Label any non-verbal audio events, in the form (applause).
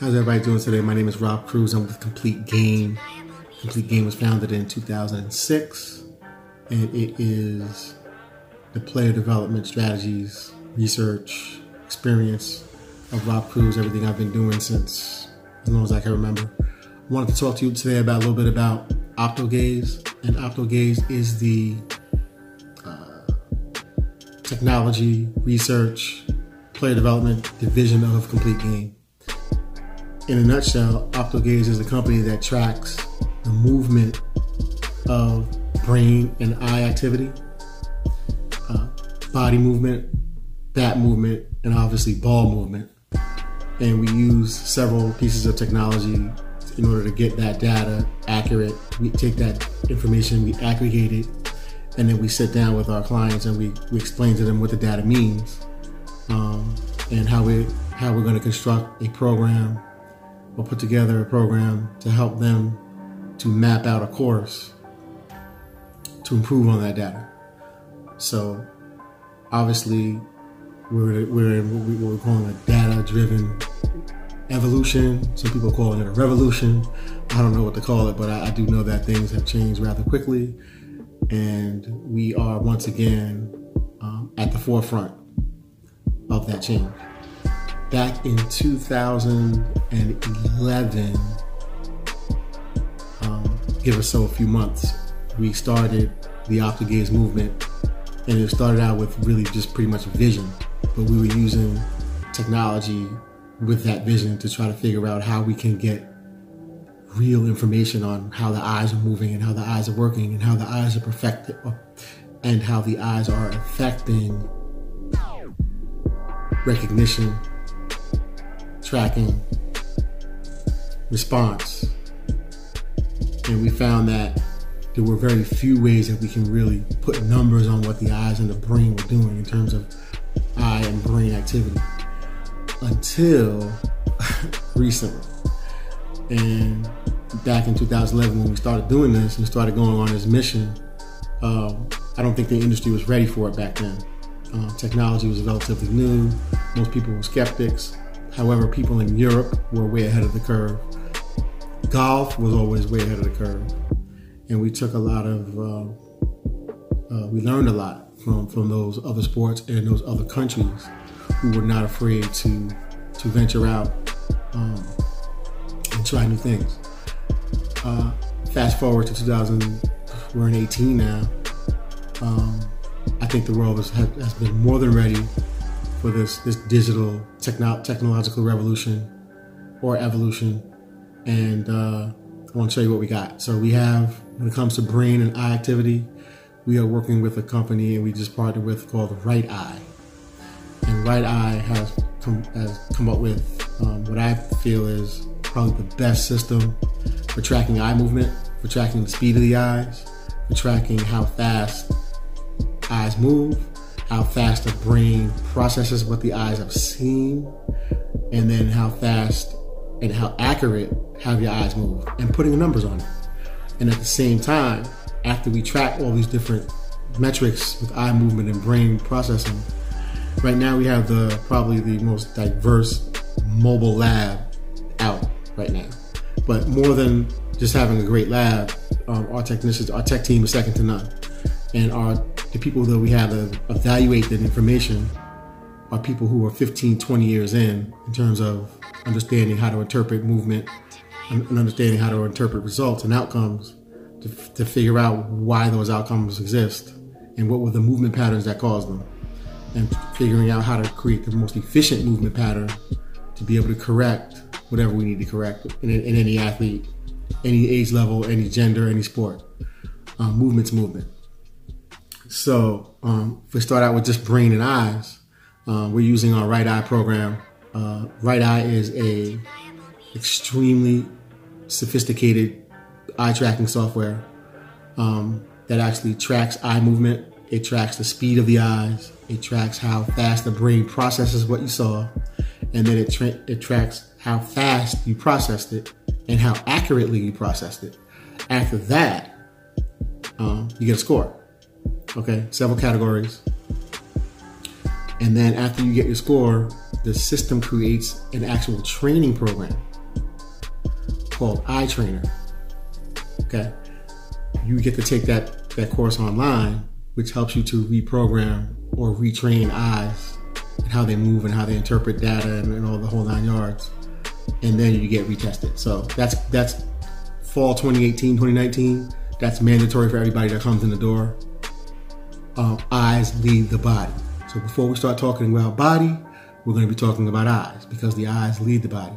How's everybody doing today? My name is Rob Cruz. I'm with Complete Game. Complete Game was founded in 2006, and it is the player development strategies, research, experience of Rob Cruz, everything I've been doing since as long as I can remember. I wanted to talk to you today about a little bit about OptoGaze, and OptoGaze is the uh, technology, research, player development division of Complete Game. In a nutshell, OptoGaze is a company that tracks the movement of brain and eye activity, uh, body movement, bat movement, and obviously ball movement. And we use several pieces of technology in order to get that data accurate. We take that information, we aggregate it, and then we sit down with our clients and we, we explain to them what the data means um, and how we how we're going to construct a program or put together a program to help them to map out a course to improve on that data. So obviously we're we're in what we're calling a data driven evolution. Some people call it a revolution. I don't know what to call it, but I, I do know that things have changed rather quickly, and we are once again um, at the forefront of that change. Back in 2011, um, give or so a few months, we started the OptoGaze movement, and it started out with really just pretty much a vision, but we were using technology with that vision to try to figure out how we can get real information on how the eyes are moving and how the eyes are working and how the eyes are perfected and how the eyes are affecting recognition, tracking, response. And we found that there were very few ways that we can really put numbers on what the eyes and the brain were doing in terms of eye and brain activity until (laughs) recently. And back in 2011, when we started doing this and started going on this mission, um, I don't think the industry was ready for it back then. Uh, technology was relatively new. Most people were skeptics. However, people in Europe were way ahead of the curve. Golf was always way ahead of the curve. And we took a lot of, uh, uh, we learned a lot from, from those other sports and those other countries who were not afraid to to venture out um, and try new things. Uh, fast forward to 2000, we're in 18 now. Um, I think the world has, has been more than ready for this this digital techno- technological revolution or evolution, and uh, I want to show you what we got. So we have when it comes to brain and eye activity, we are working with a company and we just partnered with called RightEye and RightEye has come, has come up with um, what I feel is probably the best system for tracking eye movement, for tracking the speed of the eyes, for tracking how fast eyes move, how fast the brain processes what the eyes have seen, and then how fast and how accurate have your eyes move, and putting the numbers on it. And at the same time, after we track all these different metrics with eye movement and brain processing, right now we have the probably the most diverse mobile lab out right now. But more than just having a great lab, um, our technicians, our tech team is second to none, and our the people that we have to evaluate that information are people who are 15, 20 years in in terms of understanding how to interpret movement and understanding how to interpret results and outcomes to, to figure out why those outcomes exist and what were the movement patterns that caused them and figuring out how to create the most efficient movement pattern to be able to correct whatever we need to correct in, in any athlete, any age level, any gender, any sport. Um, movement's movement. So um, if we start out with just brain and eyes, uh, we're using our RightEye program. Uh, RightEye is a extremely sophisticated eye tracking software um, that actually tracks eye movement. It tracks the speed of the eyes. It tracks how fast the brain processes what you saw, and then it tra- it tracks how fast you processed it and how accurately you processed it. After that, um, you get a score. Okay, several categories, and then after you get your score, the system creates an actual training program called Eye Trainer. Okay, you get to take that that course online, which helps you to reprogram or retrain eyes and how they move and how they interpret data and, and all the whole nine yards. And then you get retested. So that's that's fall 2018, 2019. That's mandatory for everybody that comes in the door. Um, eyes lead the body. So before we start talking about body, we're going to be talking about eyes because the eyes lead the body.